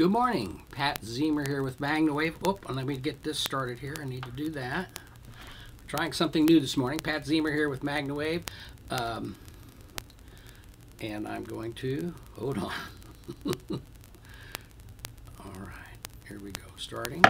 Good morning. Pat Zemer here with MagnaWave. Oh, let me get this started here. I need to do that. Trying something new this morning. Pat Zemer here with MagnaWave. Um, and I'm going to, hold on. All right, here we go. Starting.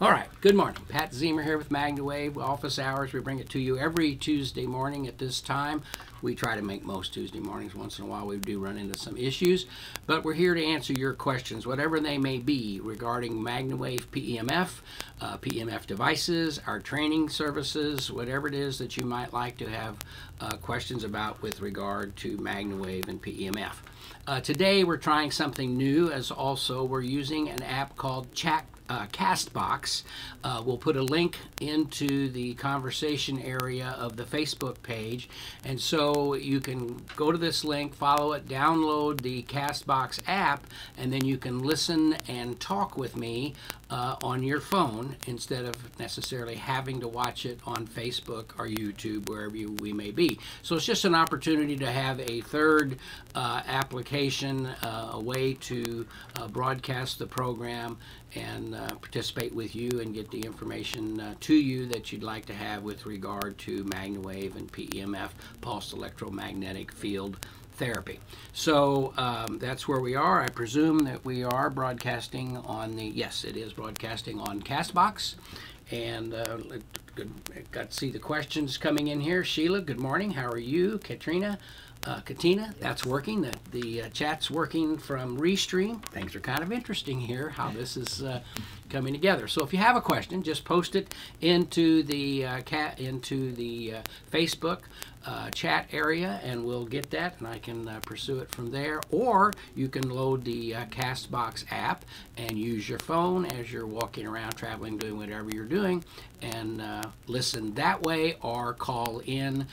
All right, good morning. Pat Zemer here with MagnaWave. Office hours, we bring it to you every Tuesday morning at this time. We try to make most Tuesday mornings. Once in a while, we do run into some issues, but we're here to answer your questions, whatever they may be, regarding MagnaWave PEMF, uh, PEMF devices, our training services, whatever it is that you might like to have uh, questions about with regard to MagnaWave and PEMF. Uh, today, we're trying something new, as also we're using an app called Chat uh, Castbox. Uh, we'll put a link into the conversation area of the Facebook page. And so you can go to this link, follow it, download the Castbox app, and then you can listen and talk with me uh, on your phone instead of necessarily having to watch it on Facebook or YouTube, wherever you, we may be. So it's just an opportunity to have a third uh, application, uh, a way to uh, broadcast the program and uh, participate with you and get the information uh, to you that you'd like to have with regard to MagnaWave and PEMF, pulsed electromagnetic field therapy. So um, that's where we are. I presume that we are broadcasting on the, yes, it is broadcasting on Castbox. And uh, got to see the questions coming in here. Sheila, good morning. How are you? Katrina, uh, Katina, that's working. The, the uh, chat's working from Restream. Things are kind of interesting here, how this is uh, coming together. So if you have a question, just post it into the uh, cat into the uh, Facebook uh, chat area and we'll get that and I can uh, pursue it from there. Or you can load the uh, Castbox app and use your phone as you're walking around, traveling, doing whatever you're doing and uh, listen that way or call in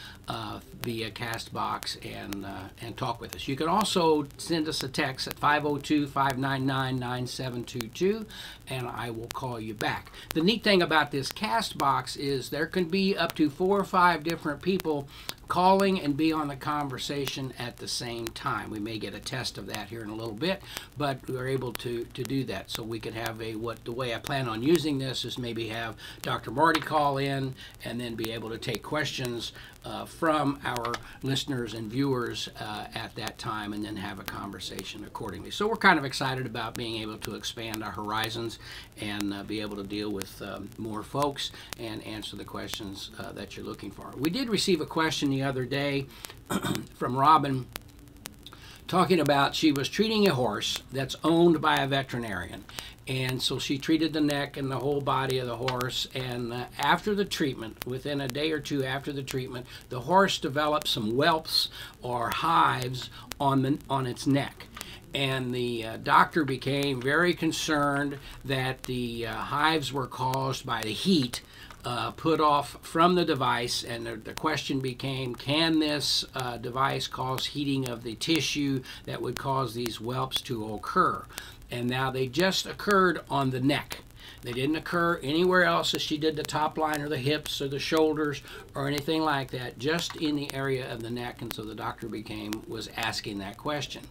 via Castbox and, and talk with us. You can also send us a text at 502-599-9722 and I will call you back. The neat thing about this cast box is there can be up to four or five different people calling and be on the conversation at the same time. We may get a test of that here in a little bit, but we're able to, to do that. So we could have a, what the way I plan on using this is maybe have Dr. Marty call in and then be able to take questions uh, from our listeners and viewers uh, at that time and then have a conversation accordingly. So we're kind of excited about being able to expand our horizons and uh, be able to deal with um, more folks and answer the questions uh, that you're looking for. We did receive a question the other day from Robin talking about she was treating a horse that's owned by a veterinarian and so she treated the neck and the whole body of the horse. And uh, after the treatment, within a day or two after the treatment, the horse developed some whelps or hives on the on its neck. And the uh, doctor became very concerned that the uh, hives were caused by the heat uh, put off from the device, and the, the question became can this uh, device cause heating of the tissue that would cause these whelps to occur? and now they just occurred on the neck. They didn't occur anywhere else as she did the top line or the hips or the shoulders or anything like that, just in the area of the neck. And so the doctor became, was asking that question.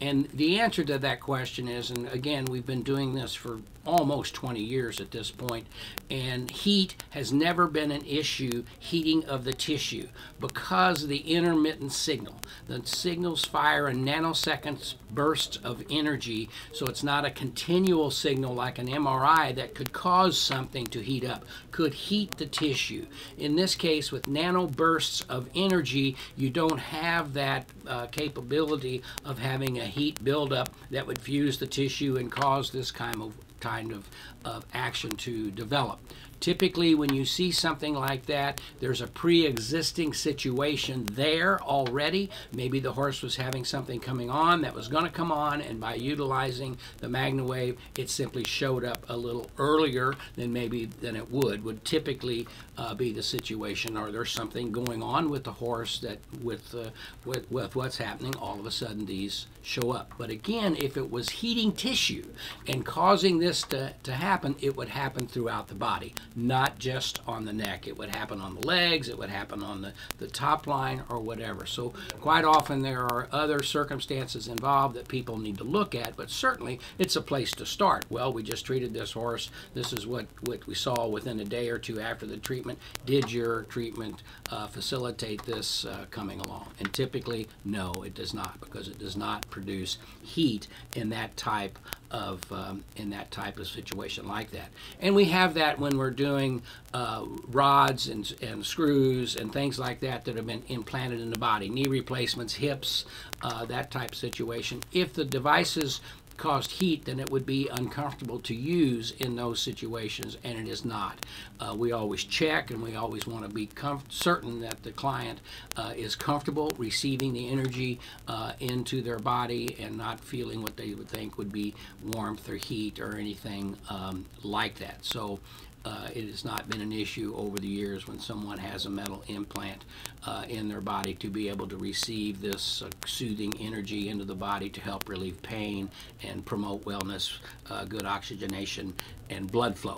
And the answer to that question is, and again, we've been doing this for almost 20 years at this point, and heat has never been an issue, heating of the tissue, because the intermittent signal. The signals fire in nanoseconds bursts of energy, so it's not a continual signal like an MRI that could cause something to heat up, could heat the tissue. In this case, with nano bursts of energy, you don't have that uh, capability of having a heat buildup that would fuse the tissue and cause this kind of kind of, of action to develop. Typically, when you see something like that, there's a pre existing situation there already. Maybe the horse was having something coming on that was going to come on, and by utilizing the MagnaWave, it simply showed up a little earlier than maybe than it would, would typically uh, be the situation, or there's something going on with the horse that, with, uh, with, with what's happening, all of a sudden these show up. But again, if it was heating tissue and causing this to, to happen, it would happen throughout the body not just on the neck. It would happen on the legs, it would happen on the, the top line, or whatever. So, quite often, there are other circumstances involved that people need to look at, but certainly it's a place to start. Well, we just treated this horse. This is what, what we saw within a day or two after the treatment. Did your treatment uh, facilitate this uh, coming along? And typically, no, it does not, because it does not produce heat in that type of um, in that type of situation like that. And we have that when we're doing uh, rods and, and screws and things like that that have been implanted in the body, knee replacements, hips, uh, that type of situation. If the devices caused heat, then it would be uncomfortable to use in those situations, and it is not. Uh, we always check and we always want to be certain that the client uh, is comfortable receiving the energy uh, into their body and not feeling what they would think would be warmth or heat or anything um, like that. So uh, it has not been an issue over the years when someone has a metal implant uh, in their body to be able to receive this uh, soothing energy into the body to help relieve pain and promote wellness, uh, good oxygenation, and blood flow.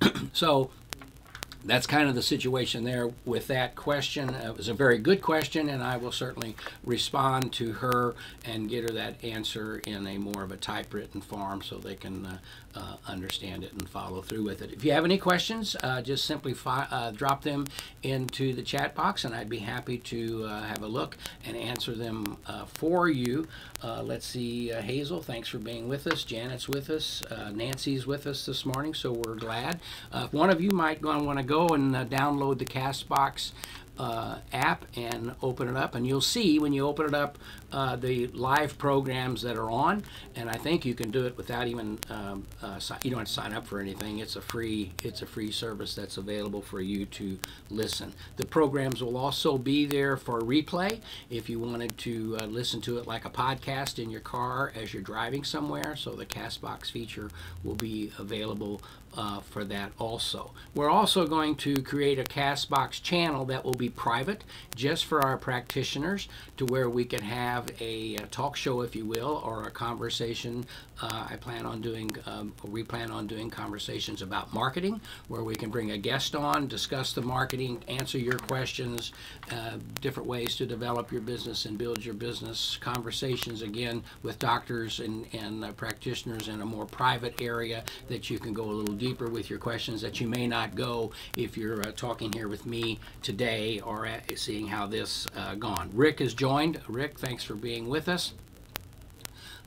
so that's kind of the situation there with that question. It was a very good question, and I will certainly respond to her and get her that answer in a more of a typewritten form so they can uh, uh, understand it and follow through with it. If you have any questions, uh, just simply uh, drop them into the chat box, and I'd be happy to uh, have a look and answer them uh, for you. Uh, let's see, Hazel, thanks for being with us. Janet's with us. Nancy's with us this morning, so we're glad. one of you might want to go and download the Castbox uh, app and open it up and you'll see when you open it up uh, the live programs that are on and I think you can do it without even um, uh, you don't have to sign up for anything. It's a free it's a free service that's available for you to listen. The programs will also be there for replay. If you wanted to uh, listen to it like a podcast in your car as you're driving somewhere so the Castbox feature will be available uh, for that also. We're also going to create a Castbox channel that will be private just for our practitioners to where we can have a, a talk show, if you will, or a conversation. Uh, I plan on doing, um, we plan on doing conversations about marketing where we can bring a guest on, discuss the marketing, answer your questions, uh, different ways to develop your business and build your business, conversations again with doctors and, and practitioners in a more private area that you can go a little deeper with your questions that you may not go if you're uh, talking here with me today or at, seeing how this uh, gone. Rick has joined. Rick, thanks for being with us.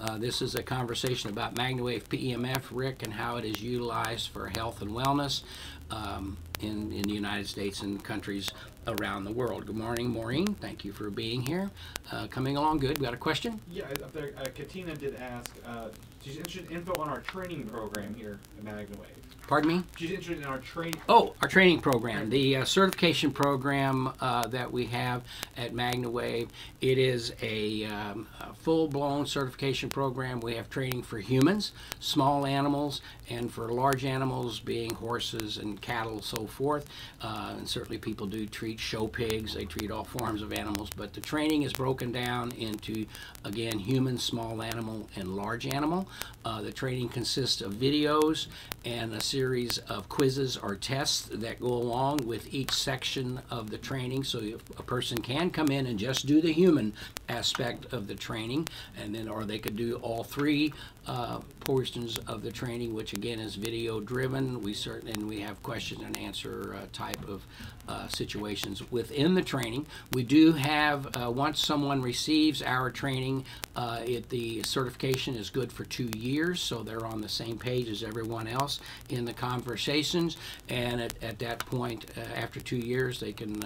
Uh, this is a conversation about MagnaWave PEMF, Rick, and how it is utilized for health and wellness um, in, in the United States and countries around the world. Good morning, Maureen. Thank you for being here. Uh, coming along good. We got a question? Yeah, up there, uh, Katina did ask, uh, she's interested in info on our training program here at MagnaWave. Pardon me? She's interested in our training. Oh, our training program, the uh, certification program uh, that we have at MagnaWave. It is a, um, a full-blown certification program. We have training for humans, small animals, and for large animals, being horses and cattle, so forth. Uh, and certainly, people do treat show pigs. They treat all forms of animals, but the training is broken down into, again, human, small animal, and large animal. Uh, the training consists of videos and a series series of quizzes or tests that go along with each section of the training. So a person can come in and just do the human aspect of the training, and then or they could do all three uh, portions of the training, which again is video driven. We certainly and we have question and answer uh, type of uh, situations within the training. We do have uh, once someone receives our training, uh, it the certification is good for two years, so they're on the same page as everyone else in the conversations. And at, at that point, uh, after two years, they can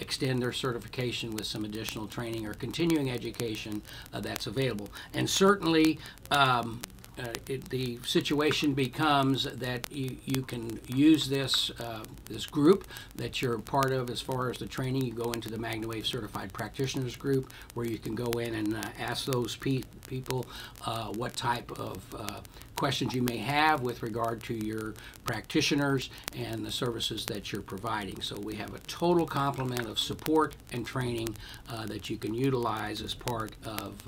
extend their certification with some additional training or continuing education uh, that's available. And certainly, um, uh, it, the situation becomes that you, you can use this uh, this group that you're part of as far as the training. You go into the MagnaWave Certified Practitioners group where you can go in and uh, ask those pe people uh, what type of uh, questions you may have with regard to your practitioners and the services that you're providing. So we have a total complement of support and training uh, that you can utilize as part of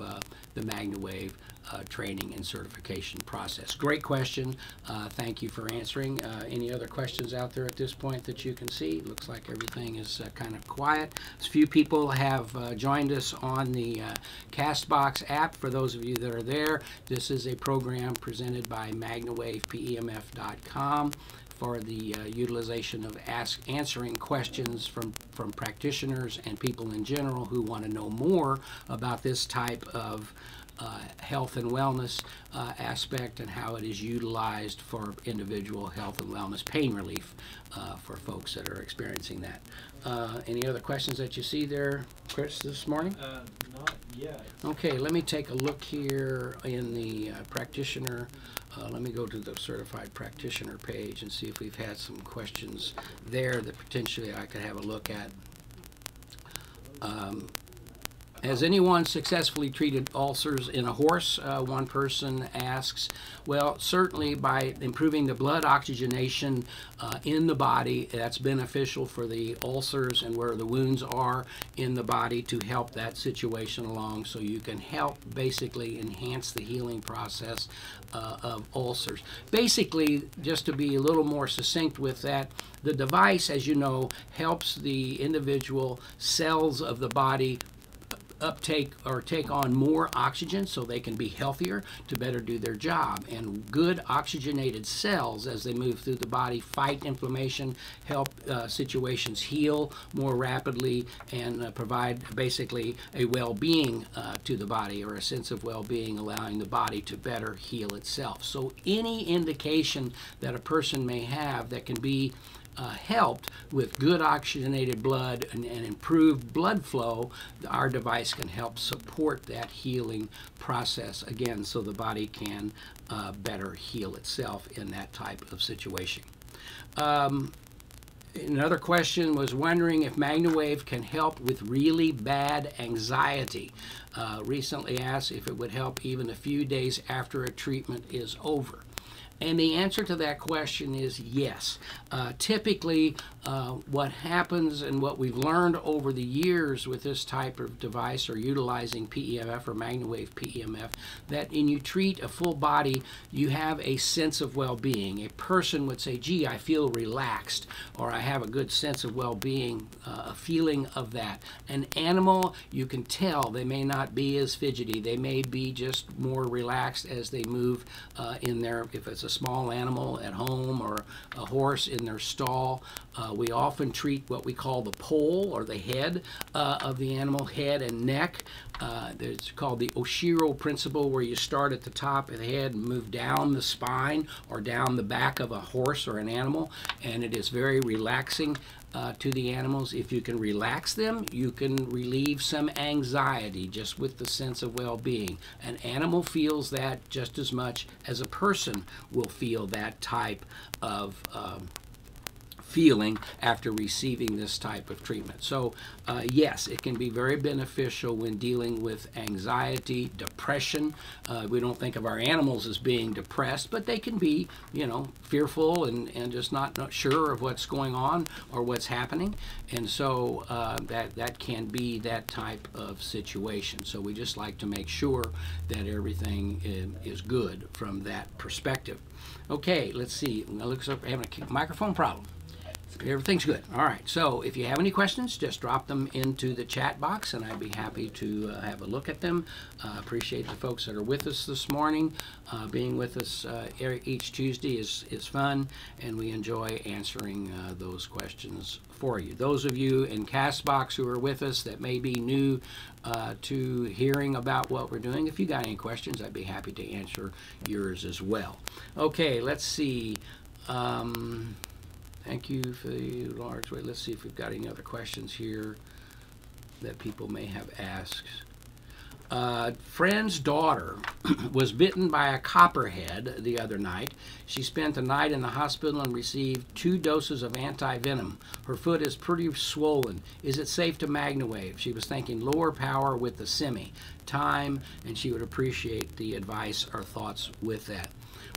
the MagnaWave uh, training and certification process. Great question. Uh, thank you for answering. Uh, any other questions out there at this point that you can see? Looks like everything is uh, kind of quiet. A few people have uh, joined us on the Castbox app. For those of you that are there, this is a program presented by MagnaWavePEMF.com for the uh, utilization of ask, answering questions from, from practitioners and people in general who want to know more about this type of health and wellness uh, aspect and how it is utilized for individual health and wellness pain relief uh, for folks that are experiencing that. Uh, any other questions that you see there, Chris, this morning? Uh, not yet. Okay, let me take a look here in the uh, practitioner. Uh, let me go to the certified practitioner page and see if we've had some questions there that potentially I could have a look at. Um, has anyone successfully treated ulcers in a horse? Uh, one person asks. Well, certainly by improving the blood oxygenation uh, in the body, that's beneficial for the ulcers and where the wounds are in the body to help that situation along so you can help basically enhance the healing process uh, of ulcers. Basically, just to be a little more succinct with that, the device, as you know, helps the individual cells of the body uptake or take on more oxygen so they can be healthier to better do their job. And good oxygenated cells, as they move through the body, fight inflammation, help uh, situations heal more rapidly, and uh, provide basically a well being uh, to the body or a sense of well being, allowing the body to better heal itself. So, any indication that a person may have that can be uh, helped with good oxygenated blood and, and, improved blood flow, our device can help support that healing process again so the body can uh, better heal itself in that type of situation. Um, another question was wondering if MagnaWave can help with really bad anxiety. Uh, recently asked if it would help even a few days after a treatment is over. And the answer to that question is yes. Uh, typically, uh, what happens and what we've learned over the years with this type of device or utilizing PEMF or MagnaWave PEMF, that when you treat a full body, you have a sense of well being. A person would say, gee, I feel relaxed, or I have a good sense of well being, uh, a feeling of that. An animal, you can tell they may not be as fidgety, they may be just more relaxed as they move uh, in their, if it's a a small animal at home or a horse in their stall. Uh, we often treat what we call the pole or the head uh, of the animal, head and neck. Uh, it's called the Oshiro principle, where you start at the top of the head and move down the spine or down the back of a horse or an animal, and it is very relaxing uh, to the animals. If you can relax them, you can relieve some anxiety just with the sense of well being. An animal feels that just as much as a person will feel that type of. Um, feeling after receiving this type of treatment. So, uh, yes, it can be very beneficial when dealing with anxiety, depression. Uh, we don't think of our animals as being depressed, but they can be, you know, fearful and, and just not, not sure of what's going on or what's happening. And so uh, that, that can be that type of situation. So we just like to make sure that everything is, good from that perspective. Okay, let's see. Looks like we're having a microphone problem. Everything's good. All right. So if you have any questions, just drop them into the chat box, and I'd be happy to uh, have a look at them. Uh, appreciate the folks that are with us this morning. Uh, being with us uh, each Tuesday is, is fun, and we enjoy answering uh, those questions for you. Those of you in Castbox who are with us that may be new uh, to hearing about what we're doing, if you got any questions, I'd be happy to answer yours as well. Okay, let's see. Um, Thank you for the large way. Let's see if we've got any other questions here that people may have asked. Uh, friend's daughter was bitten by a copperhead the other night. She spent the night in the hospital and received two doses of anti-venom. Her foot is pretty swollen. Is it safe to MagnaWave? She was thinking lower power with the semi time, and she would appreciate the advice or thoughts with that.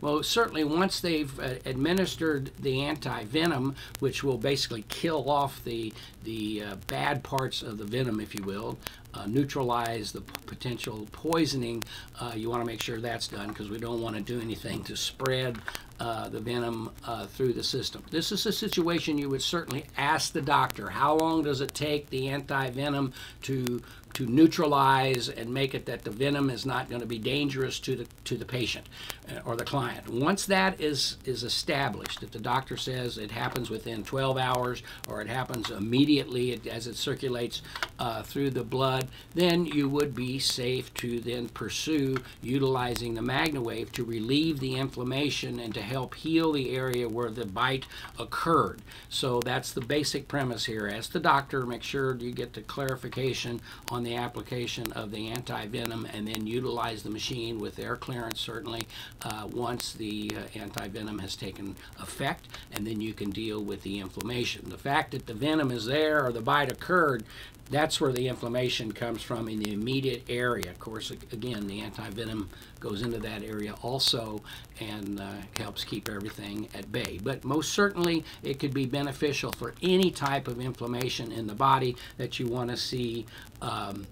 Well, certainly once they've uh, administered the anti-venom, which will basically kill off the the uh, bad parts of the venom, if you will, uh, neutralize the potential poisoning, uh, you want to make sure that's done because we don't want to do anything to spread uh, the venom uh, through the system. This is a situation you would certainly ask the doctor how long does it take the anti venom to to neutralize and make it that the venom is not going to be dangerous to the to the patient uh, or the client. Once that is is established, if the doctor says it happens within 12 hours or it happens immediately as it circulates uh, through the blood, then you would be safe to then pursue utilizing the MagnaWave to relieve the inflammation and to help heal the area where the bite occurred. So that's the basic premise here. Ask the doctor, make sure you get the clarification on the application of the anti-venom and then utilize the machine with their clearance certainly uh, once the uh, anti-venom has taken effect and then you can deal with the inflammation. The fact that the venom is there or the bite occurred that's where the inflammation comes from in the immediate area. Of course, again, the anti-venom goes into that area also and uh, helps keep everything at bay. But most certainly, it could be beneficial for any type of inflammation in the body that you want to see um,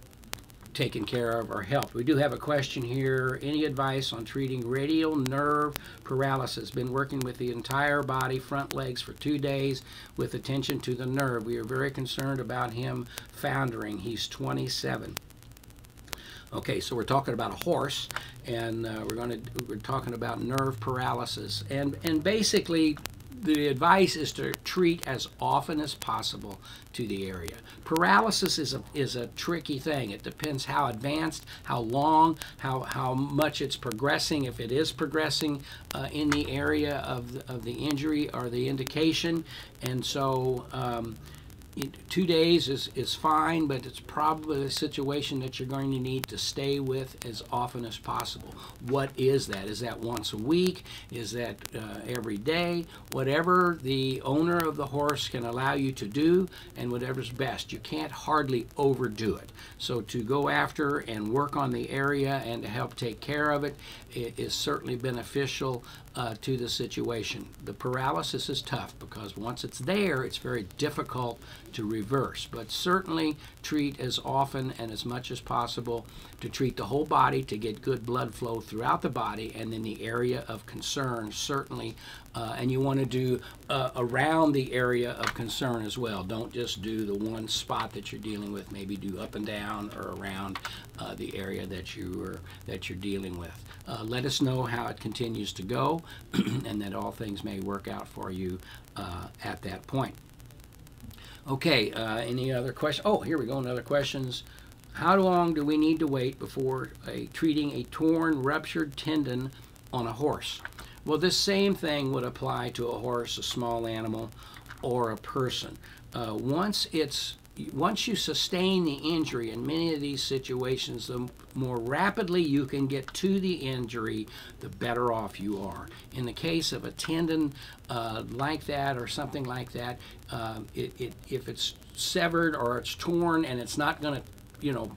taken care of or helped. We do have a question here. Any advice on treating radial nerve paralysis? Been working with the entire body, front legs for two days with attention to the nerve. We are very concerned about him foundering. He's 27. Okay, so we're talking about a horse, and uh, we're going to we're talking about nerve paralysis, and and basically the advice is to treat as often as possible to the area. Paralysis is a, is a tricky thing. It depends how advanced, how long, how, how much it's progressing, if it is progressing uh, in the area of the, of the injury or the indication. And so um, two days is, is fine, but it's probably a situation that you're going to need to stay with as often as possible. What is that? Is that once a week? Is that uh, every day? Whatever the owner of the horse can allow you to do and whatever's best. You can't hardly overdo it. So to go after and work on the area and to help take care of it is certainly beneficial uh, to the situation. The paralysis is tough because once it's there, it's very difficult to reverse. But certainly treat as often and as much as possible to treat the whole body to get good blood flow throughout the body and in the area of concern, certainly. Uh, and you want to do uh, around the area of concern as well. Don't just do the one spot that you're dealing with. Maybe do up and down or around uh, the area that you are that you're dealing with. Uh, let us know how it continues to go, and that all things may work out for you uh, at that point. Okay, uh, any other questions? Oh, here we go, another questions. How long do we need to wait before a, treating a torn, ruptured tendon on a horse? Well, this same thing would apply to a horse, a small animal, or a person. Uh, once it's once you sustain the injury in many of these situations, the more rapidly you can get to the injury, the better off you are. In the case of a tendon uh, like that or something like that, uh, it, it, if it's severed or it's torn and it's not going to, you know,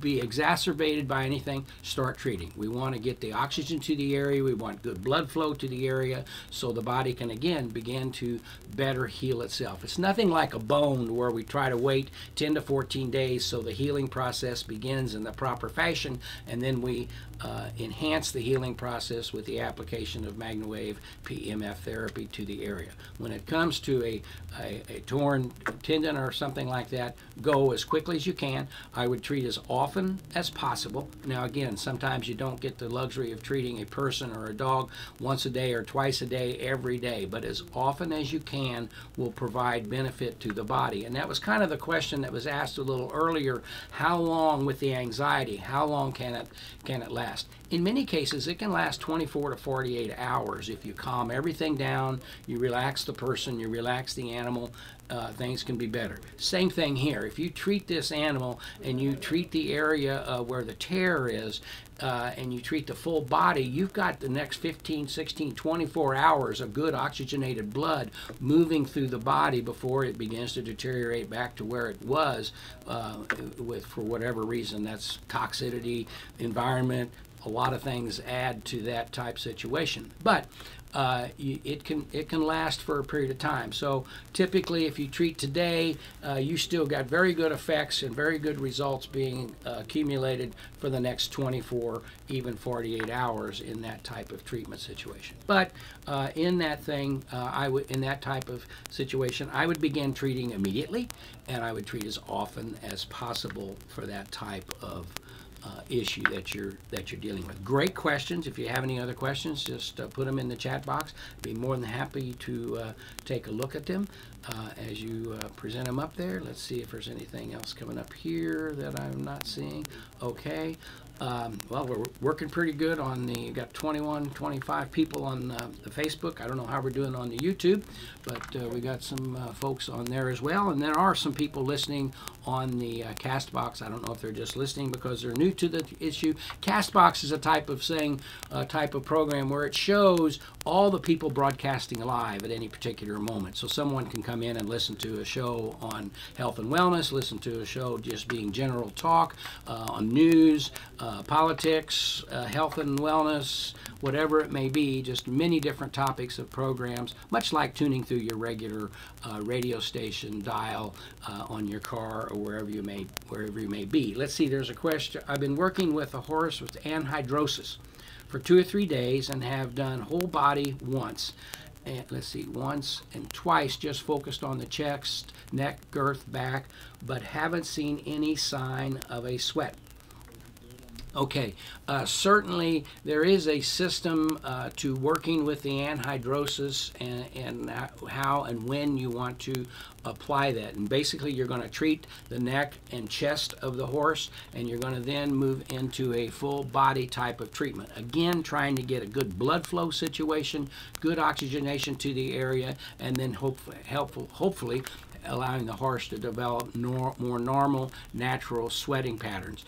be exacerbated by anything, start treating. We want to get the oxygen to the area. We want good blood flow to the area so the body can again begin to better heal itself. It's nothing like a bone where we try to wait 10 to 14 days so the healing process begins in the proper fashion and then we uh, enhance the healing process with the application of MagnaWave PEMF therapy to the area. When it comes to a, a, a, torn tendon or something like that, go as quickly as you can. I would treat as often as possible. Now, again, sometimes you don't get the luxury of treating a person or a dog once a day or twice a day every day, but as often as you can will provide benefit to the body. And that was kind of the question that was asked a little earlier how long with the anxiety? How long can it, can it last? Last. In many cases, it can last 24 to 48 hours if you calm everything down, you relax the person, you relax the animal, uh, things can be better. Same thing here. If you treat this animal and you treat the area uh, where the tear is, uh, and you treat the full body, you've got the next 15, 16, 24 hours of good oxygenated blood moving through the body before it begins to deteriorate back to where it was uh, with, for whatever reason, that's toxicity, environment, a lot of things add to that type situation. But uh, it can it can last for a period of time. So typically, if you treat today, uh, you still got very good effects and very good results being uh, accumulated for the next 24, even 48 hours in that type of treatment situation. But uh, in that thing, uh, I would in that type of situation, I would begin treating immediately, and I would treat as often as possible for that type of uh, issue that you're that you're dealing with. Great questions. If you have any other questions, just uh, put them in the chat box. Be more than happy to uh, take a look at them uh, as you uh, present them up there. Let's see if there's anything else coming up here that I'm not seeing. Okay. Um, well, we're working pretty good on the, got 21, 25 people on uh, the Facebook. I don't know how we're doing on the YouTube, but uh, we got some uh, folks on there as well. And there are some people listening on the uh, Castbox. I don't know if they're just listening because they're new to the issue. Castbox is a type of saying, a type of program where it shows all the people broadcasting live at any particular moment. So someone can come in and listen to a show on health and wellness, listen to a show just being general talk uh, on news, uh, politics, uh, health and wellness, whatever it may be, just many different topics of programs, much like tuning through your regular uh, radio station dial uh, on your car or wherever you may wherever you may be. Let's see. There's a question. I've been working with a horse with anhidrosis for two or three days and have done whole body once. And let's see, once and twice just focused on the chest, neck, girth, back, but haven't seen any sign of a sweat. Okay, uh, certainly there is a system uh, to working with the anhidrosis and, and how and when you want to apply that. And basically, you're going to treat the neck and chest of the horse, and you're going to then move into a full body type of treatment. Again, trying to get a good blood flow situation, good oxygenation to the area, and then hopefully, helpful, hopefully allowing the horse to develop nor more normal, natural sweating patterns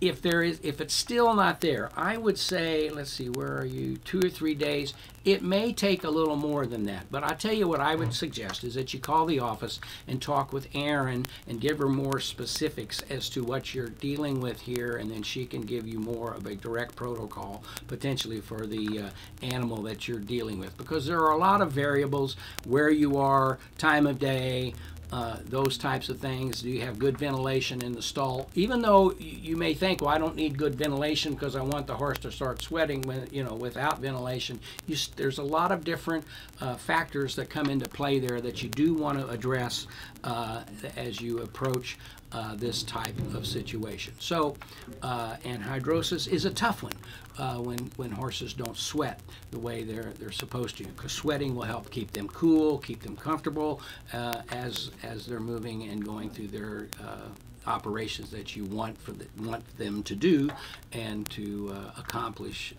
if there is if it's still not there i would say let's see where are you two or three days. It may take a little more than that but i tell you what i would suggest is that you call the office and talk with erin and give her more specifics as to what you're dealing with here and then she can give you more of a direct protocol potentially for the uh, animal that you're dealing with. Because there are a lot of variables where you are time of day uh, those types of things. Do you have good ventilation in the stall? Even though you may think, well, I don't need good ventilation because I want the horse to start sweating when you know without ventilation. You, there's a lot of different uh, factors that come into play there that you do want to address uh, as you approach uh, this type of situation. So, uh, anhidrosis is a tough one uh, when when horses don't sweat the way they're they're supposed to, because sweating will help keep them cool, keep them comfortable uh, as as they're moving and going through their uh, operations that you want for the, want them to do and to uh, accomplish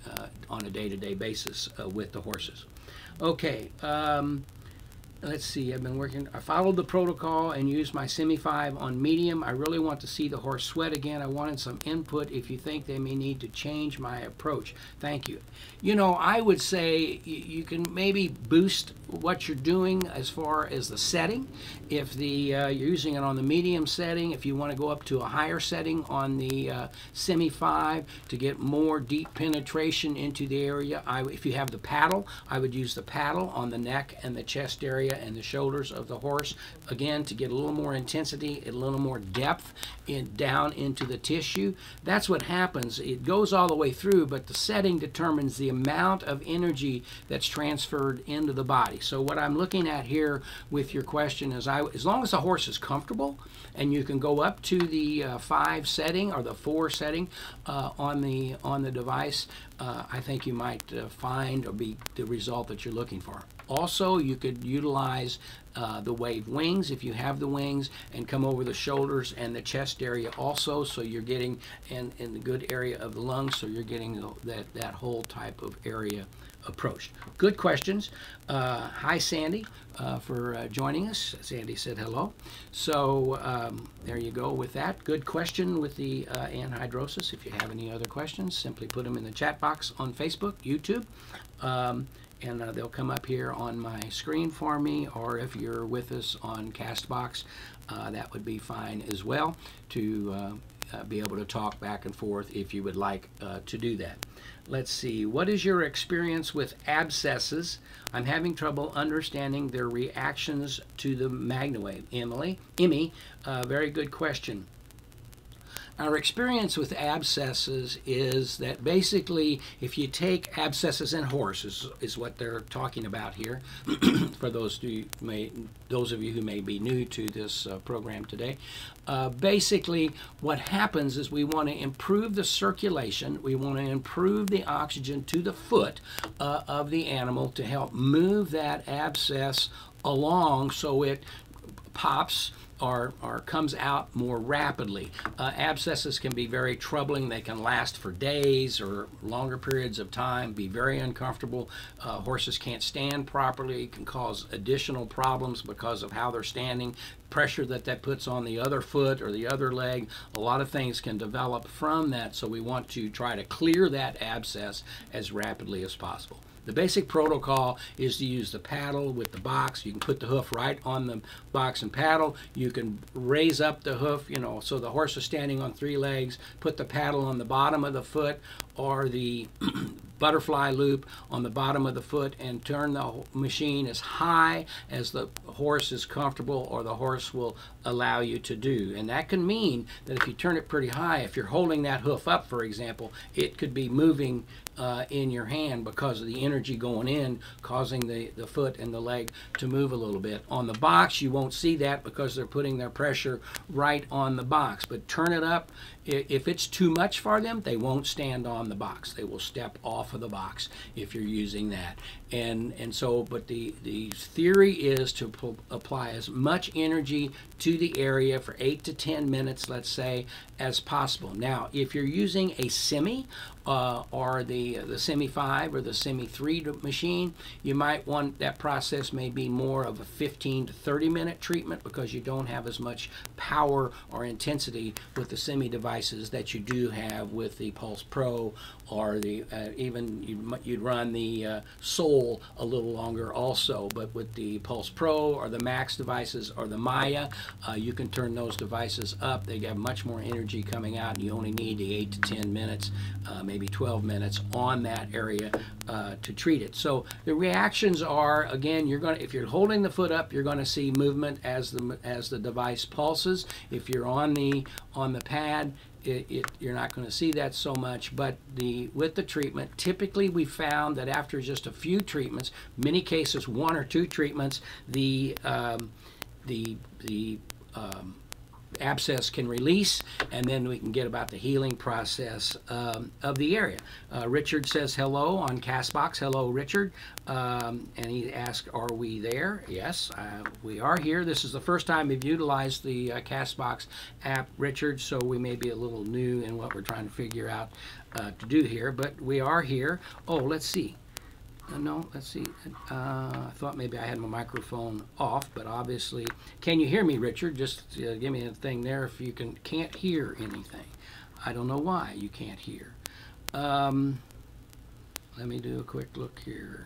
on a day-to-day basis with the horses. Okay. Um, let's see, I've been working, I followed the protocol and used my Semi 5 on medium. I really want to see the horse sweat again. I wanted some input if you think they may need to change my approach. Thank you. You know, I would say you can maybe boost what you're doing as far as the setting. If the uh, you're using it on the medium setting, if you want to go up to a higher setting on the uh, Semi 5 to get more deep penetration into the area, I, if you have the paddle, I would use the paddle on the neck and the chest area area and the shoulders of the horse again to get a little more intensity a little more depth in down into the tissue. That's what happens. It goes all the way through but the setting determines the amount of energy that's transferred into the body. So what I'm looking at here with your question is I as long as the horse is comfortable and you can go up to the uh, five setting or the four setting uh, on the on the device uh, I think you might uh, find or be the result that you're looking for. Also, you could utilize uh, the wave wings if you have the wings and come over the shoulders and the chest area also so you're getting in, in the good area of the lungs so you're getting that, that whole type of area approached. Good questions. Uh, hi Sandy uh, for uh, joining us. Sandy said hello. So um, there you go with that. Good question with the uh, anhidrosis. If you have any other questions, simply put them in the chat box on Facebook, YouTube. Um, and uh, they'll come up here on my screen for me or if you're with us on Castbox uh, that would be fine as well to be able to talk back and forth if you would like to do that. Let's see, what is your experience with abscesses? I'm having trouble understanding their reactions to the MagnaWave. Emily, Emmy, uh, very good question. Our experience with abscesses is that basically, if you take abscesses in horses, is what they're talking about here. for those you may, those of you who may be new to this uh, program today, uh, basically, what happens is we want to improve the circulation. We want to improve the oxygen to the foot uh, of the animal to help move that abscess along so it pops or, comes out more rapidly. Uh, abscesses can be very troubling. They can last for days or longer periods of time, be very uncomfortable. Uh, horses can't stand properly, can cause additional problems because of how they're standing, pressure that that puts on the other foot or the other leg. A lot of things can develop from that, so we want to try to clear that abscess as rapidly as possible. The basic protocol is to use the paddle with the box. You can put the hoof right on the box and paddle. You can raise up the hoof, you know, so the horse is standing on three legs. Put the paddle on the bottom of the foot or the butterfly loop on the bottom of the foot and turn the machine as high as the horse is comfortable or the horse will allow you to do. And that can mean that if you turn it pretty high, if you're holding that hoof up, for example, it could be moving uh, in your hand because of the energy going in, causing the, the foot and the leg to move a little bit. On the box, you won't see that because they're putting their pressure right on the box. But turn it up. If it's too much for them, they won't stand on the box. They will step off of the box if you're using that. And and so, but the the theory is to apply as much energy to the area for eight to ten minutes, let's say, as possible. Now, if you're using a semi uh, or the the semi 5 or the semi 3 machine you might want that process may be more of a 15 to 30 minute treatment because you don't have as much power or intensity with the semi devices that you do have with the Pulse Pro or the uh, even you'd, you'd, run the uh, Soul a little longer also. But with the Pulse Pro or the Max devices or the Maya, uh, you can turn those devices up. They have much more energy coming out, and you only need the eight to 10 minutes, uh, maybe 12 minutes on that area uh, to treat it. So the reactions are again, you're going to if you're holding the foot up, you're going to see movement as the as the device pulses. If you're on the on the pad, it, it, you're not going to see that so much. But the with the treatment, typically we found that after just a few treatments, many cases one or two treatments, the um, the the um, abscess can release, and then we can get about the healing process um, of the area. Uh, Richard says hello on Castbox. Hello, Richard. Um, and he asked, Are we there? Yes, uh, we are here. This is the first time we've utilized the uh, Castbox app, Richard, so we may be a little new in what we're trying to figure out uh, to do here, but we are here. Oh, let's see. Uh, no, let's see. Uh, I thought maybe I had my microphone off, but obviously, can you hear me, Richard? Just uh, give me a thing there if you can can't hear anything. I don't know why you can't hear. Um, let me do a quick look here.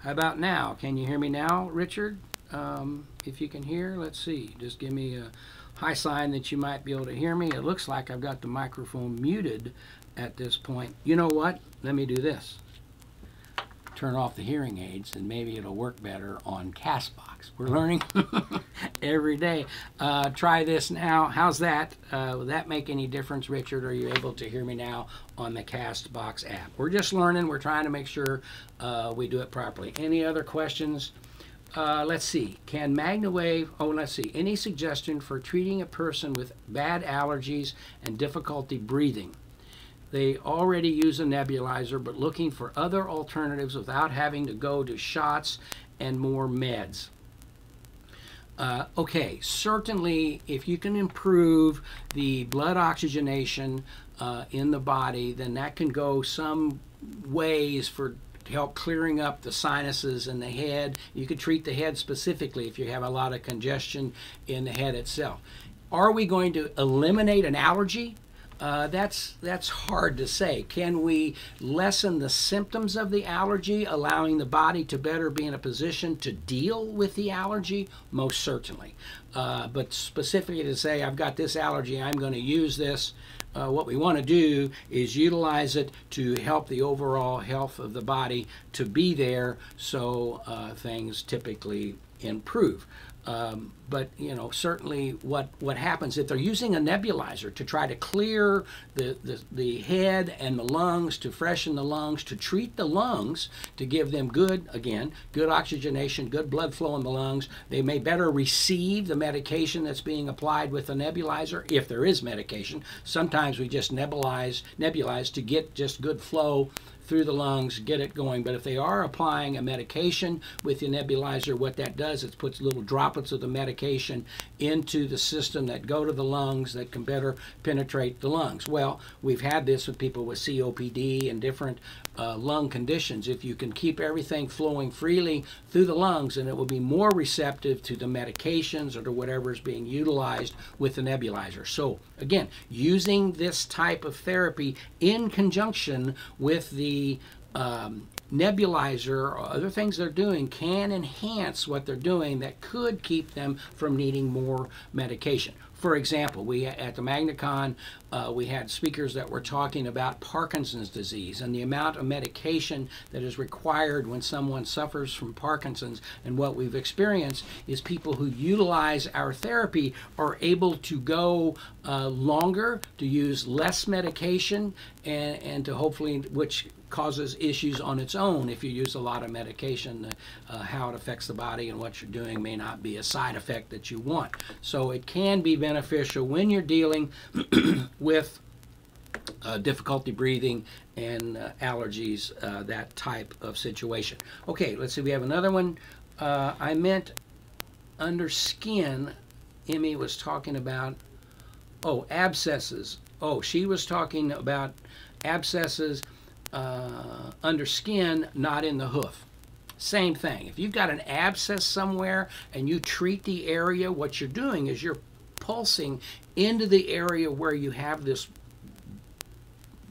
How about now? Can you hear me now, Richard? Um, if you can hear, let's see. Just give me a high sign that you might be able to hear me. It looks like I've got the microphone muted at this point. You know what? Let me do this turn off the hearing aids and maybe it'll work better on Castbox. We're learning every day. Uh, try this now. How's that? Uh, will that make any difference, Richard? Are you able to hear me now on the Castbox app? We're just learning. We're trying to make sure uh, we do it properly. Any other questions? Uh, let's see. Can MagnaWave, oh, let's see. Any suggestion for treating a person with bad allergies and difficulty breathing? They already use a nebulizer, but looking for other alternatives without having to go to shots and more meds. Uh, okay, certainly if you can improve the blood oxygenation uh, in the body, then that can go some ways for help clearing up the sinuses in the head. You could treat the head specifically if you have a lot of congestion in the head itself. Are we going to eliminate an allergy? Uh, that's that's hard to say. Can we lessen the symptoms of the allergy, allowing the body to better be in a position to deal with the allergy? Most certainly. Uh, but specifically to say, I've got this allergy, I'm going to use this. Uh, what we want to do is utilize it to help the overall health of the body to be there so uh, things typically improve. Um, but you know certainly what what happens if they're using a nebulizer to try to clear the, the the head and the lungs to freshen the lungs to treat the lungs to give them good again good oxygenation good blood flow in the lungs they may better receive the medication that's being applied with the nebulizer if there is medication. Sometimes we just nebulize nebulize to get just good flow through the lungs, get it going. But if they are applying a medication with the nebulizer, what that does is puts little droplets of the medication into the system that go to the lungs that can better penetrate the lungs. Well, we've had this with people with COPD and different uh, lung conditions. If you can keep everything flowing freely through the lungs, then it will be more receptive to the medications or to whatever is being utilized with the nebulizer. So, again, using this type of therapy in conjunction with the um, nebulizer or other things they're doing can enhance what they're doing that could keep them from needing more medication. For example, we at the MagnaCon, uh, we had speakers that were talking about Parkinson's disease and the amount of medication that is required when someone suffers from Parkinson's. And what we've experienced is people who utilize our therapy are able to go uh, longer, to use less medication, and, and to hopefully, which causes issues on its own if you use a lot of medication. Uh, how it affects the body and what you're doing may not be a side effect that you want. So it can be beneficial when you're dealing with uh, difficulty breathing and uh, allergies, uh, that type of situation. Okay, let's see. We have another one. Uh, I meant under skin. Emmy was talking about, oh, abscesses. Oh, she was talking about abscesses uh, under skin, not in the hoof. Same thing. If you've got an abscess somewhere and you treat the area, what you're doing is you're pulsing into the area where you have this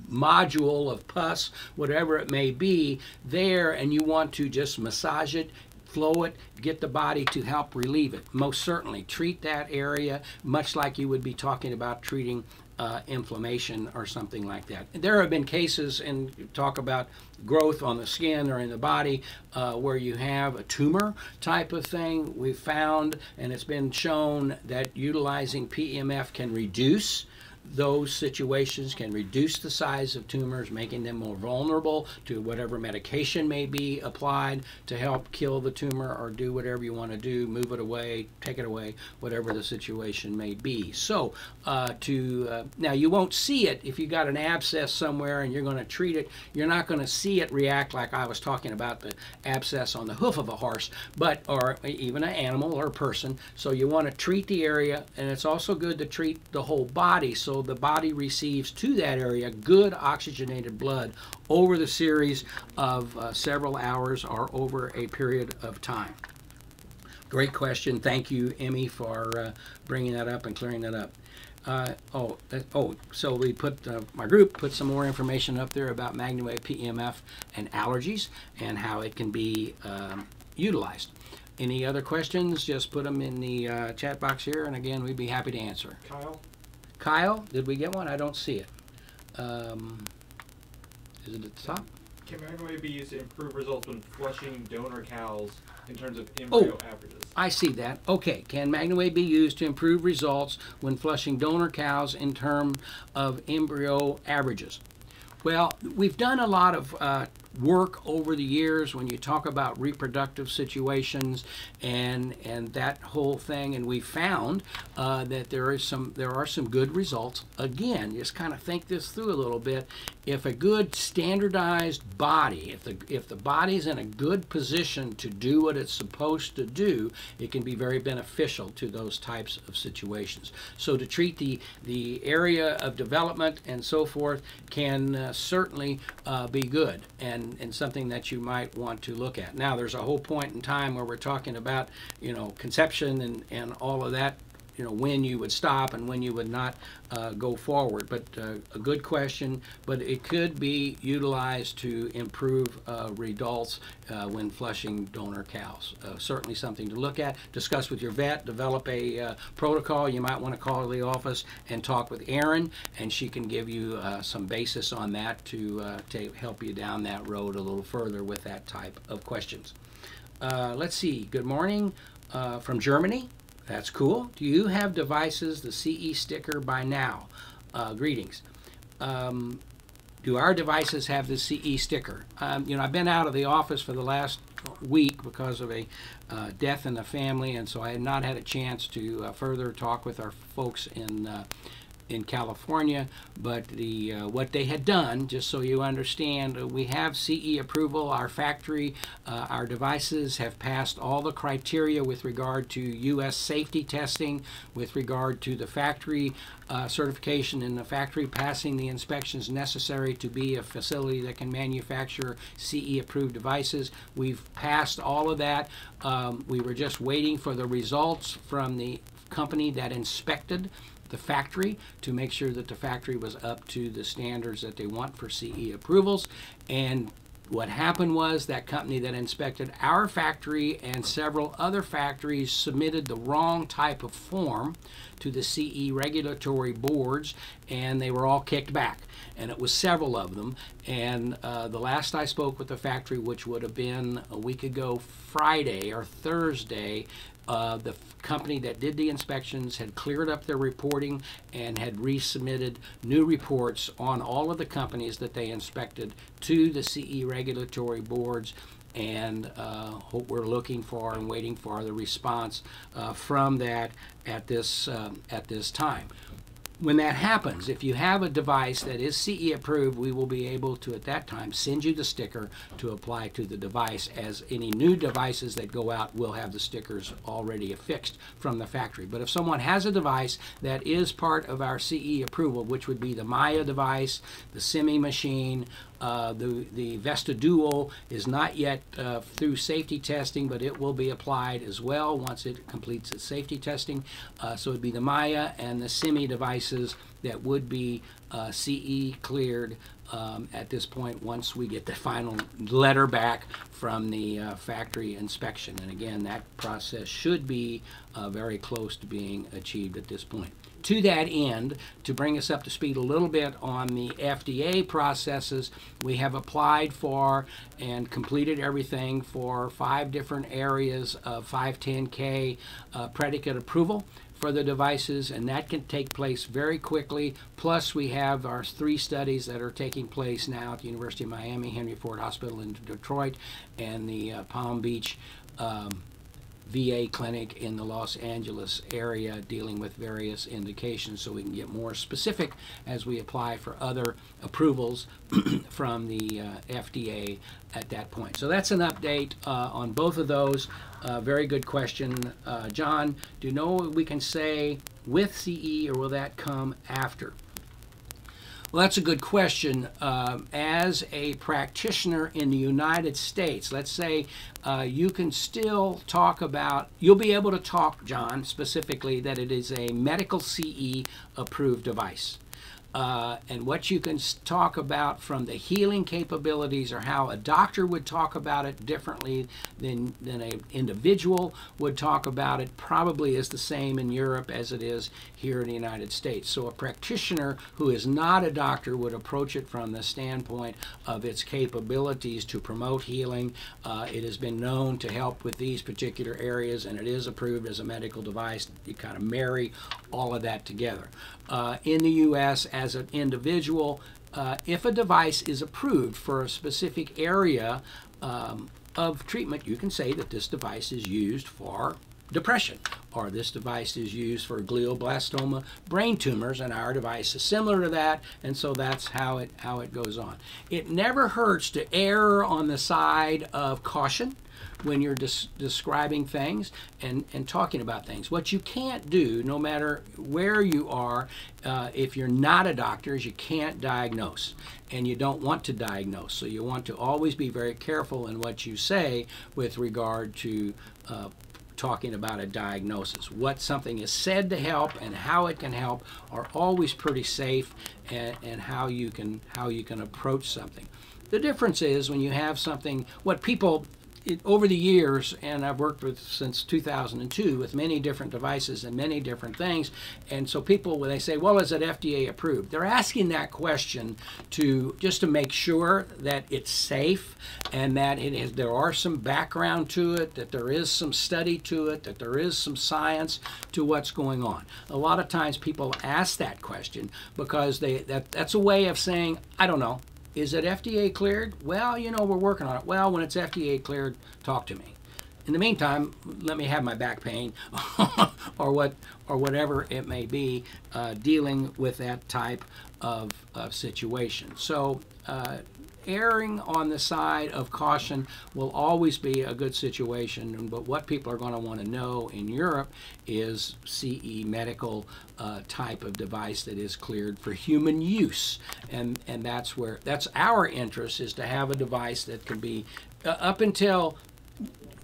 module of pus, whatever it may be, there, and you want to just massage it, flow it, get the body to help relieve it. Most certainly, treat that area much like you would be talking about treating uh, inflammation or something like that. There have been cases, and talk about growth on the skin or in the body, uh, where you have a tumor type of thing. We've found, and it's been shown, that utilizing PEMF can reduce those situations can reduce the size of tumors, making them more vulnerable to whatever medication may be applied to help kill the tumor or do whatever you want to do, move it away, take it away, whatever the situation may be. So, uh, to uh, now you won't see it if you got an abscess somewhere and you're going to treat it. You're not going to see it react like I was talking about the abscess on the hoof of a horse, but or even an animal or a person. So you want to treat the area, and it's also good to treat the whole body. So the body receives to that area good oxygenated blood over the series of uh, several hours or over a period of time. Great question. Thank you, Emmy, for uh, bringing that up and clearing that up. Uh, oh, oh, so we put, uh, my group put some more information up there about MagnaWave PEMF and allergies and how it can be um, utilized. Any other questions, just put them in the uh, chat box here, and again, we'd be happy to answer. Kyle? Kyle, did we get one? I don't see it. Um, is it at the top? Can MagnaWave be used to improve results when flushing donor cows in terms of embryo Oh. averages? I see that. Okay. Can MagnaWave be used to improve results when flushing donor cows in terms of embryo averages? Well, we've done a lot of uh, work over the years when you talk about reproductive situations and and that whole thing, and we found uh, that there is some there are some good results. Again, just kind of think this through a little bit. If a good standardized body, if the if the body's in a good position to do what it's supposed to do, it can be very beneficial to those types of situations. So to treat the the area of development and so forth can uh, certainly uh, be good and and something that you might want to look at. Now there's a whole point in time where we're talking about you know conception and and all of that you know when you would stop and when you would not uh, go forward. But uh, a good question. But it could be utilized to improve uh, results uh, when flushing donor cows. Uh, certainly something to look at. Discuss with your vet. Develop a uh, protocol. You might want to call the office and talk with Erin, and she can give you some basis on that to to help you down that road a little further with that type of questions. let's see. Good morning from Germany. That's cool. Do you have devices, the CE sticker by now? Uh, greetings. Um, do our devices have the CE sticker? Um, you know, I've been out of the office for the last week because of a uh, death in the family, and so I had not had a chance to uh, further talk with our folks in uh, in California, but the uh, what they had done, just so you understand, uh, we have CE approval. Our factory, uh, our devices have passed all the criteria with regard to U.S. safety testing, with regard to the factory uh, certification and the factory passing the inspections necessary to be a facility that can manufacture CE approved devices. We've passed all of that. Um, we were just waiting for the results from the company that inspected the factory to make sure that the factory was up to the standards that they want for CE approvals. And what happened was that company that inspected our factory and several other factories submitted the wrong type of form to the CE regulatory boards, and they were all kicked back. And it was several of them. And uh, the last I spoke with the factory, which would have been a week ago, Friday or Thursday, uh, the company that did the inspections had cleared up their reporting and had resubmitted new reports on all of the companies that they inspected to the CE regulatory boards and uh, we're looking for and waiting for the response uh, from that at this um, at this time when that happens, if you have a device that is CE approved, we will be able to, at that time, send you the sticker to apply to the device, as any new devices that go out will have the stickers already affixed from the factory. But if someone has a device that is part of our CE approval, which would be the Maya device, the Simi machine, uh, the, the Vesta Duo is not yet uh, through safety testing, but it will be applied as well once it completes its safety testing. Uh, so it would be the Maya and the Simi devices that would be uh, CE cleared um, at this point once we get the final letter back from the uh, factory inspection. And again, that process should be very close to being achieved at this point to that end, to bring us up to speed a little bit on the FDA processes, we have applied for and completed everything for five different areas of 510K uh, predicate approval for the devices, and that can take place very quickly. Plus, we have our three studies that are taking place now at the University of Miami, Henry Ford Hospital in Detroit, and the uh, Palm Beach. Um, VA clinic in the Los Angeles area dealing with various indications so we can get more specific as we apply for other approvals from the uh, FDA at that point. So that's an update uh, on both of those. Uh, very good question. Uh, John, do you know what we can say with CE or will that come after? Well, that's a good question. Um, as a practitioner in the United States, let's say uh, you can still talk about, you'll be able to talk, John, specifically that it is a medical CE approved device. Uh, and what you can talk about from the healing capabilities or how a doctor would talk about it differently than, than an individual would talk about it probably is the same in Europe as it is here in the United States. So a practitioner who is not a doctor would approach it from the standpoint of its capabilities to promote healing. Uh, it has been known to help with these particular areas and it is approved as a medical device. You kind of marry all of that together. Uh, in the U.S., as an individual, uh, if a device is approved for a specific area um, of treatment, you can say that this device is used for depression, or this device is used for glioblastoma brain tumors, and our device is similar to that, and so that's how it how it goes on. It never hurts to err on the side of caution when you're des- describing things and, and talking about things. What you can't do, no matter where you are, uh, if you're not a doctor, is you can't diagnose. And you don't want to diagnose. So you want to always be very careful in what you say with regard to uh, talking about a diagnosis. What something is said to help and how it can help are always pretty safe, and, and how you can how you can approach something. The difference is when you have something. What people it, over the years, and I've worked with since 2002 with many different devices and many different things. And so people, when they say, "Well, is it FDA approved?" They're asking that question to just to make sure that it's safe and that it is, there are some background to it, that there is some study to it, that there is some science to what's going on. A lot of times people ask that question because they that that's a way of saying, "I don't know." Is it FDA cleared? Well, you know, we're working on it. Well, when it's FDA cleared, talk to me. In the meantime, let me have my back pain or what or whatever it may be, uh, dealing with that type of, of situation. So uh, erring on the side of caution will always be a good situation. But what people are going to want to know in Europe is CE medical uh, type of device that is cleared for human use, and and that's where that's our interest is to have a device that can be uh, up until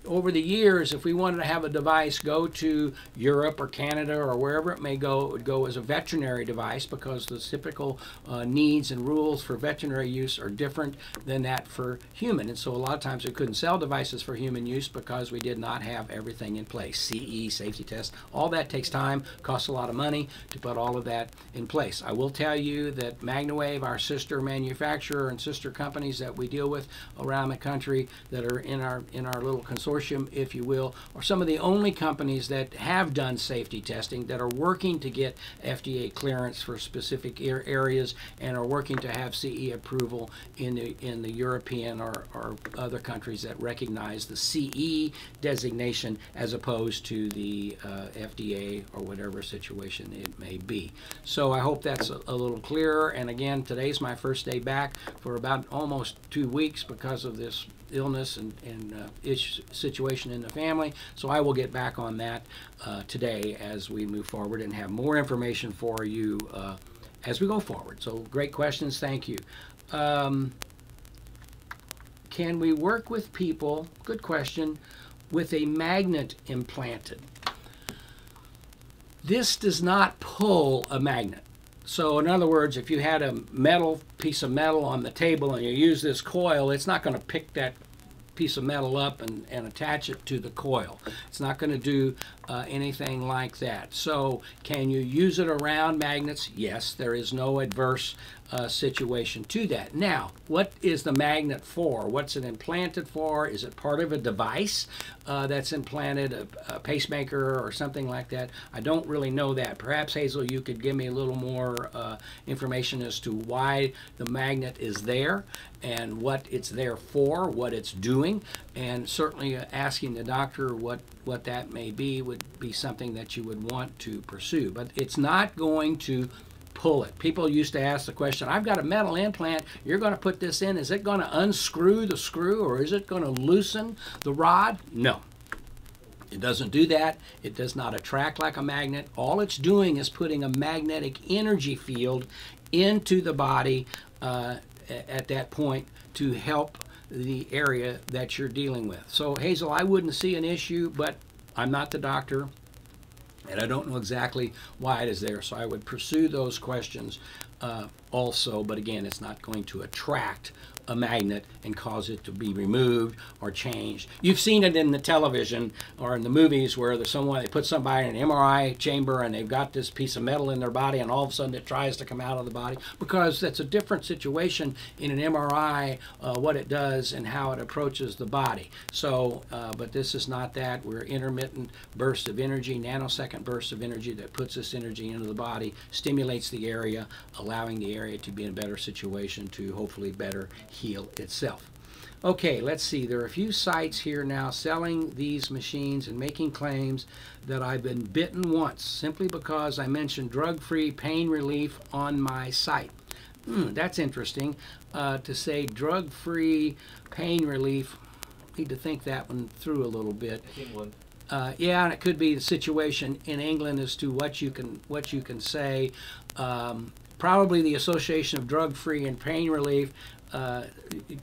over the years, if we wanted to have a device go to Europe or Canada or wherever it may go, it would go as a veterinary device because the typical uh, needs and rules for veterinary use are different than that for human. And so a lot of times we couldn't sell devices for human use because we did not have everything in place. CE, safety tests, all that takes time, costs a lot of money to put all of that in place. I will tell you that MagnaWave, our sister manufacturer and sister companies that we deal with around the country that are in our in our little consortium consortium, if you will, are some of the only companies that have done safety testing that are working to get FDA clearance for specific areas and are working to have CE approval in the in the European or, or other countries that recognize the CE designation as opposed to the uh, FDA or whatever situation it may be. So I hope that's a, a little clearer. And again, today's my first day back for about almost two weeks because of this illness and, and uh, ish situation in the family. So I will get back on that uh, today as we move forward and have more information for you uh, as we go forward. So great questions. Thank you. Um, can we work with people? Good question. With a magnet implanted. This does not pull a magnet. So in other words, if you had a metal piece of metal on the table and you use this coil, it's not going to pick that piece of metal up and, and attach it to the coil. It's not going to do uh, anything like that. So can you use it around magnets? Yes, there is no adverse uh, situation to that. Now, what is the magnet for? What's it implanted for? Is it part of a device uh, that's implanted, a, a, pacemaker or something like that? I don't really know that. Perhaps, Hazel, you could give me a little more uh, information as to why the magnet is there and what it's there for, what it's doing, and certainly uh, asking the doctor what, what that may be would be something that you would want to pursue. But it's not going to pull it. People used to ask the question, I've got a metal implant, you're going to put this in, is it going to unscrew the screw or is it going to loosen the rod? No. It doesn't do that. It does not attract like a magnet. All it's doing is putting a magnetic energy field into the body uh, at that point to help the area that you're dealing with. So, Hazel, I wouldn't see an issue, but I'm not the doctor and I don't know exactly why it is there. So I would pursue those questions uh, also, but again, it's not going to attract a magnet and cause it to be removed or changed. You've seen it in the television or in the movies where there's someone they put somebody in an MRI chamber and they've got this piece of metal in their body and all of a sudden it tries to come out of the body because that's a different situation in an MRI uh, what it does and how it approaches the body. So, uh, but this is not that. We're intermittent bursts of energy, nanosecond bursts of energy that puts this energy into the body, stimulates the area, allowing the area to be in a better situation to hopefully better heal itself. Okay, let's see. There are a few sites here now selling these machines and making claims that I've been bitten once simply because I mentioned drug-free pain relief on my site. Hmm, that's interesting uh, to say drug-free pain relief. Need to think that one through a little bit. England. Uh, yeah, and it could be the situation in England as to what you can what you can say. Um, probably the Association of Drug Free and Pain Relief uh,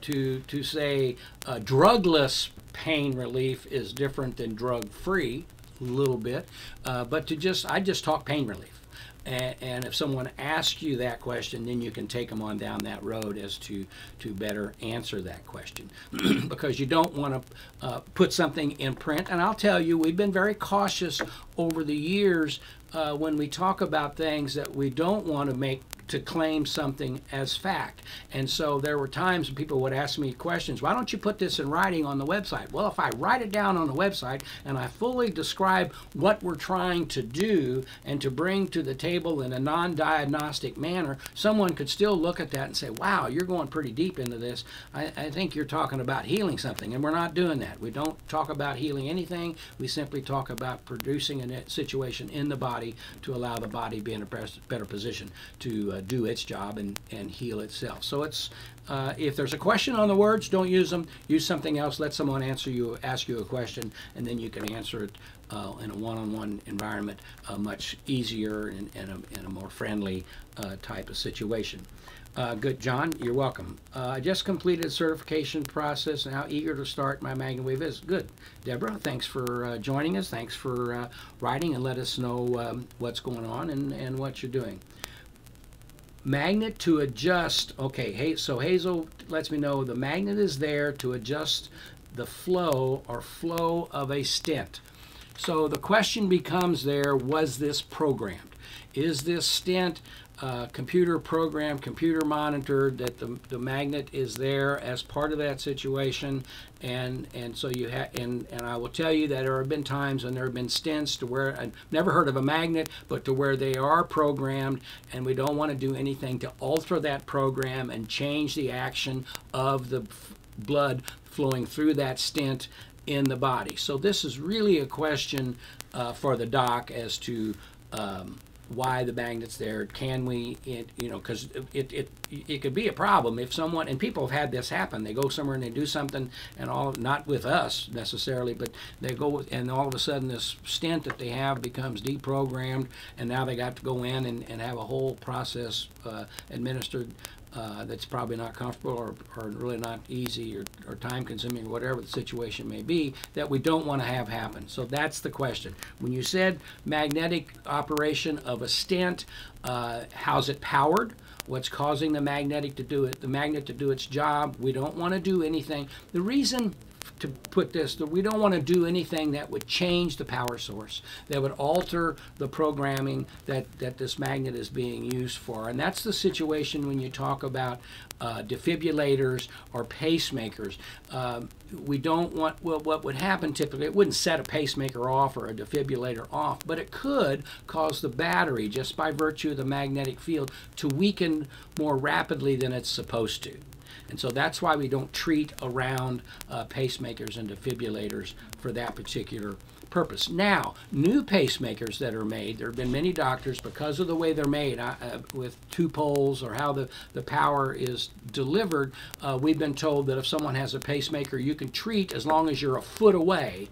to to say uh, drugless pain relief is different than drug free, a little bit, uh, but to just I just talk pain relief. And, and if someone asks you that question, then you can take them on down that road as to to better answer that question, because you don't want to uh, put something in print. And I'll tell you, we've been very cautious over the years uh, when we talk about things that we don't want to make to claim something as fact. And so there were times when people would ask me questions, why don't you put this in writing on the website? Well, if I write it down on the website and I fully describe what we're trying to do and to bring to the table in a non diagnostic manner, someone could still look at that and say, wow, you're going pretty deep into this. I, I think you're talking about healing something. And we're not doing that. We don't talk about healing anything. We simply talk about producing a situation in the body to allow the body be in a better position to uh, do its job and, and heal itself. So it's uh, if there's a question on the words, don't use them. Use something else. Let someone answer you, ask you a question, and then you can answer it uh, in a one-on-one environment uh, much easier and, and, a, in a more friendly uh, type of situation. Uh, good, John. You're welcome. Uh, I just completed certification process. Now eager to start my magnet wave is Good, Deborah. Thanks for uh, joining us. Thanks for uh, writing and let us know um, what's going on and, and what you're doing magnet to adjust. Okay, hey, so Hazel lets me know the magnet is there to adjust the flow or flow of a stent. So the question becomes there, was this programmed? Is this stent uh, computer program, computer monitored, that the, the magnet is there as part of that situation. And, and so you have, and, and I will tell you that there have been times when there have been stents to where I've never heard of a magnet, but to where they are programmed, and we don't want to do anything to alter that program and change the action of the blood flowing through that stent in the body. So this is really a question uh, for the doc as to um, why the magnet's there. Can we, it, you know, because it, it, it could be a problem if someone, and people have had this happen. They go somewhere and they do something, and all, not with us necessarily, but they go, and all of a sudden this stent that they have becomes deprogrammed, and now they got to go in and, and have a whole process uh, administered uh, that's probably not comfortable or, or really not easy or, or time consuming or whatever the situation may be that we don't want to have happen. So that's the question. When you said magnetic operation of a stent, uh, how's it powered? What's causing the magnetic to do it? The magnet to do its job. We don't want to do anything. The reason to put this that we don't want to do anything that would change the power source, that would alter the programming that, that this magnet is being used for. And that's the situation when you talk about uh, defibrillators or pacemakers. Um, we don't want, well, what would happen typically, it wouldn't set a pacemaker off or a defibrillator off, but it could cause the battery, just by virtue of the magnetic field, to weaken more rapidly than it's supposed to. And so that's why we don't treat around uh, pacemakers and defibrillators for that particular purpose. Now, new pacemakers that are made, there have been many doctors, because of the way they're made, uh, uh, with two poles or how the, the power is delivered, uh, we've been told that if someone has a pacemaker, you can treat as long as you're a foot away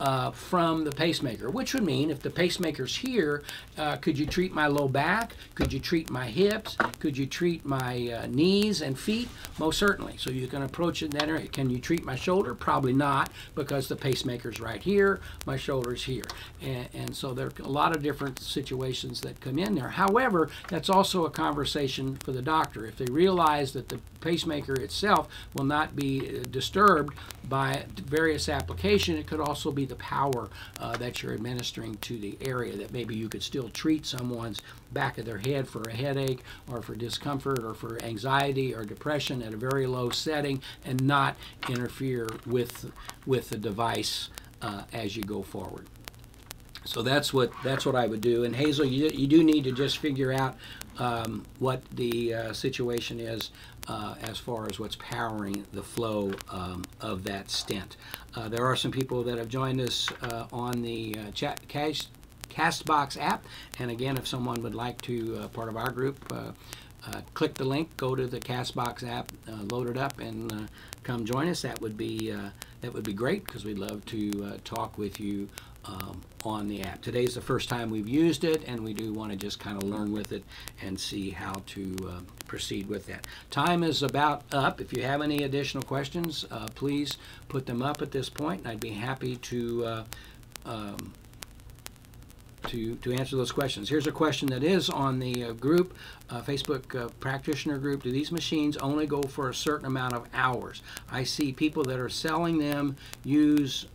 uh, from the pacemaker, which would mean if the pacemaker's here, uh, could you treat my low back? Could you treat my hips? Could you treat my uh, knees and feet? Most certainly. So you can approach it in that. Can you treat my shoulder? Probably not because the pacemaker's right here, my shoulder's here. And, and so there are a lot of different situations that come in there. However, that's also a conversation for the doctor. If they realize that the pacemaker itself will not be uh, disturbed by various application, it could also be the power uh, that you're administering to the area that maybe you could still treat someone's back of their head for a headache or for discomfort or for anxiety or depression at a very low setting and not interfere with with the device uh, as you go forward. So that's what that's what I would do. And Hazel, you, you do need to just figure out um, what the uh, situation is uh, as far as what's powering the flow um, of that stent. Uh, there are some people that have joined us uh, on the uh, chat cash, Castbox app, and again, if someone would like to uh, part of our group, click the link, go to the Castbox app, load it up, and come join us. That would be that would be great because we'd love to talk with you um, on the app. Today's the first time we've used it, and we do want to just kind of learn with it and see how to uh, proceed with that. Time is about up. If you have any additional questions, uh, please put them up at this point, and I'd be happy to. Uh, um, to, to answer those questions. Here's a question that is on the uh, group, uh, Facebook uh, practitioner group. Do these machines only go for a certain amount of hours? I see people that are selling them use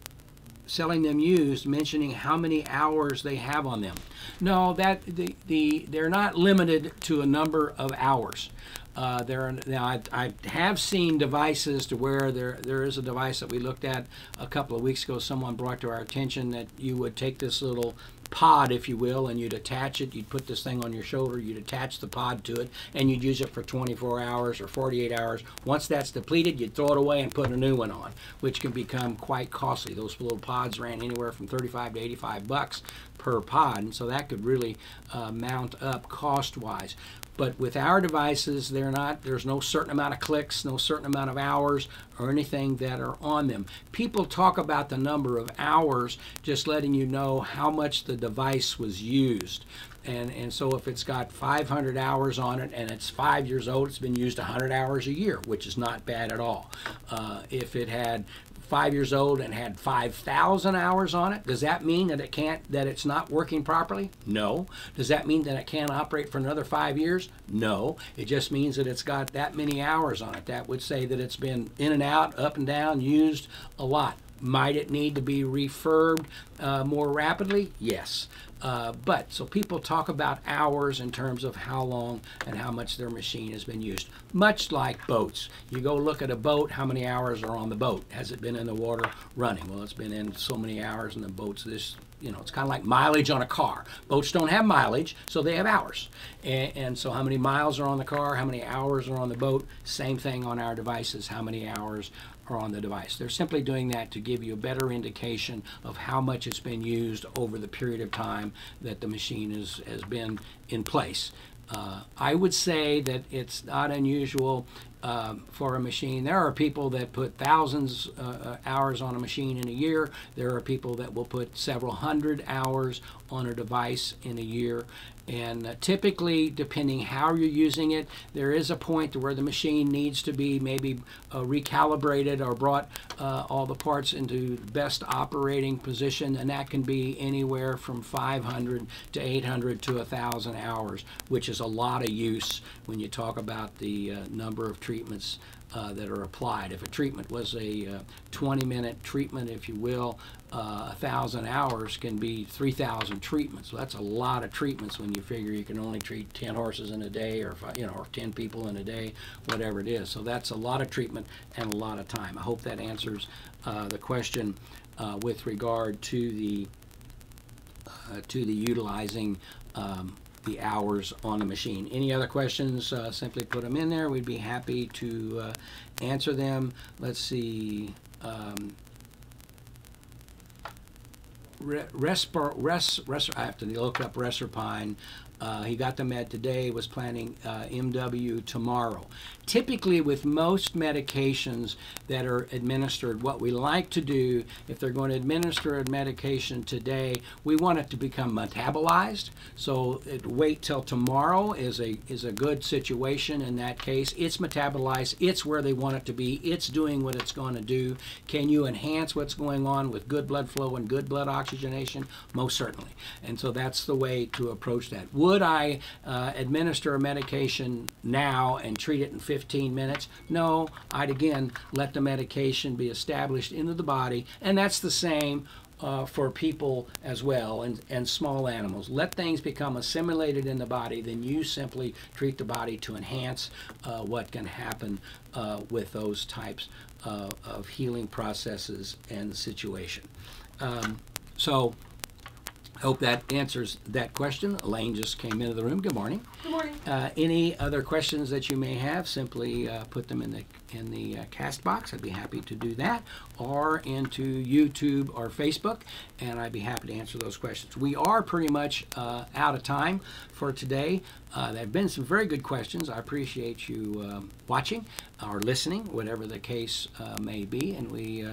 selling them used mentioning how many hours they have on them. No, that the, the they're not limited to a number of hours. Uh, there now I, I, have seen devices to where there there is a device that we looked at a couple of weeks ago. Someone brought to our attention that you would take this little pod, if you will, and you'd attach it. You'd put this thing on your shoulder, you'd attach the pod to it, and you'd use it for 24 hours or 48 hours. Once that's depleted, you'd throw it away and put a new one on, which can become quite costly. Those little pods ran anywhere from 35 to 85 bucks per pod, and so that could really uh, mount up cost-wise. But with our devices, they're not. There's no certain amount of clicks, no certain amount of hours, or anything that are on them. People talk about the number of hours, just letting you know how much the device was used. And, and so if it's got 500 hours on it and it's five years old, it's been used 100 hours a year, which is not bad at all. Uh, if it had five years old and had 5,000 hours on it, does that mean that it can't, that it's not working properly? No. Does that mean that it can't operate for another five years? No. It just means that it's got that many hours on it. That would say that it's been in and out, up and down, used a lot. Might it need to be refurbed uh, more rapidly? Yes. Uh, but so people talk about hours in terms of how long and how much their machine has been used. Much like boats. You go look at a boat, how many hours are on the boat? Has it been in the water running? Well, it's been in so many hours, and the boat's this you know, it's kind of like mileage on a car. Boats don't have mileage, so they have hours. And, and, so, how many miles are on the car? How many hours are on the boat? Same thing on our devices. How many hours are on the device? They're simply doing that to give you a better indication of how much it's been used over the period of time that the machine is, has been in place. Uh, I would say that it's not unusual um, for a machine. There are people that put thousands uh, uh, hours on a machine in a year. There are people that will put several hundred hours on a device in a year. And uh, typically, depending how you're using it, there is a point where the machine needs to be maybe uh, recalibrated or brought uh, all the parts into the best operating position, and that can be anywhere from 500 to 800 to 1,000 hours, which is a lot of use when you talk about the uh, number of treatments uh, that are applied. If a treatment was a uh, 20 minute treatment, if you will, uh, a thousand hours can be 3,000 treatments. So that's a lot of treatments when you figure you can only treat 10 horses in a day, or you know, or 10 people in a day, whatever it is. So that's a lot of treatment and a lot of time. I hope that answers uh, the question uh, with regard to the uh, to the utilizing um, the hours on the machine. Any other questions, uh, simply put them in there. We'd be happy to uh, answer them. Let's see. Um, Respir, res, res, I have to look up Reserpine. Uh, he got the med today, was planning uh, MW tomorrow. Typically, with most medications that are administered, what we like to do, if they're going to administer a medication today, we want it to become metabolized. So it, wait till tomorrow is a is a good situation in that case. It's metabolized. It's where they want it to be. It's doing what it's going to do. Can you enhance what's going on with good blood flow and good blood oxygenation? Most certainly. And so that's the way to approach that. Would I uh, administer a medication now and treat it in 15 15 minutes. No, I'd again let the medication be established into the body, and that's the same uh, for people as well and, and small animals. Let things become assimilated in the body, then you simply treat the body to enhance uh, what can happen uh, with those types uh, of healing processes and situation. Um, so hope that answers that question. Elaine just came into the room. Good morning. Good morning. Uh, any other questions that you may have, simply uh, put them in the in the uh, Castbox. I'd be happy to do that, or into YouTube or Facebook, and I'd be happy to answer those questions. We are pretty much uh, out of time for today. Uh, there have been some very good questions. I appreciate you um, watching or listening, whatever the case uh, may be, and we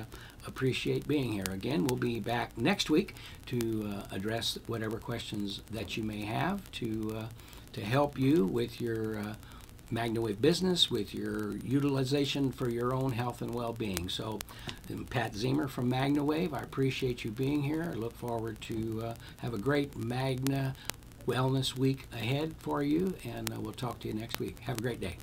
appreciate being here. Again, we'll be back next week to uh, address whatever questions that you may have to uh, to help you with your uh, MagnaWave business, with your utilization for your own health and well-being. So, I'm Pat Zemer from MagnaWave. I appreciate you being here. I look forward to uh, have a great Magna Wellness Week ahead for you, and uh, we'll talk to you next week. Have a great day.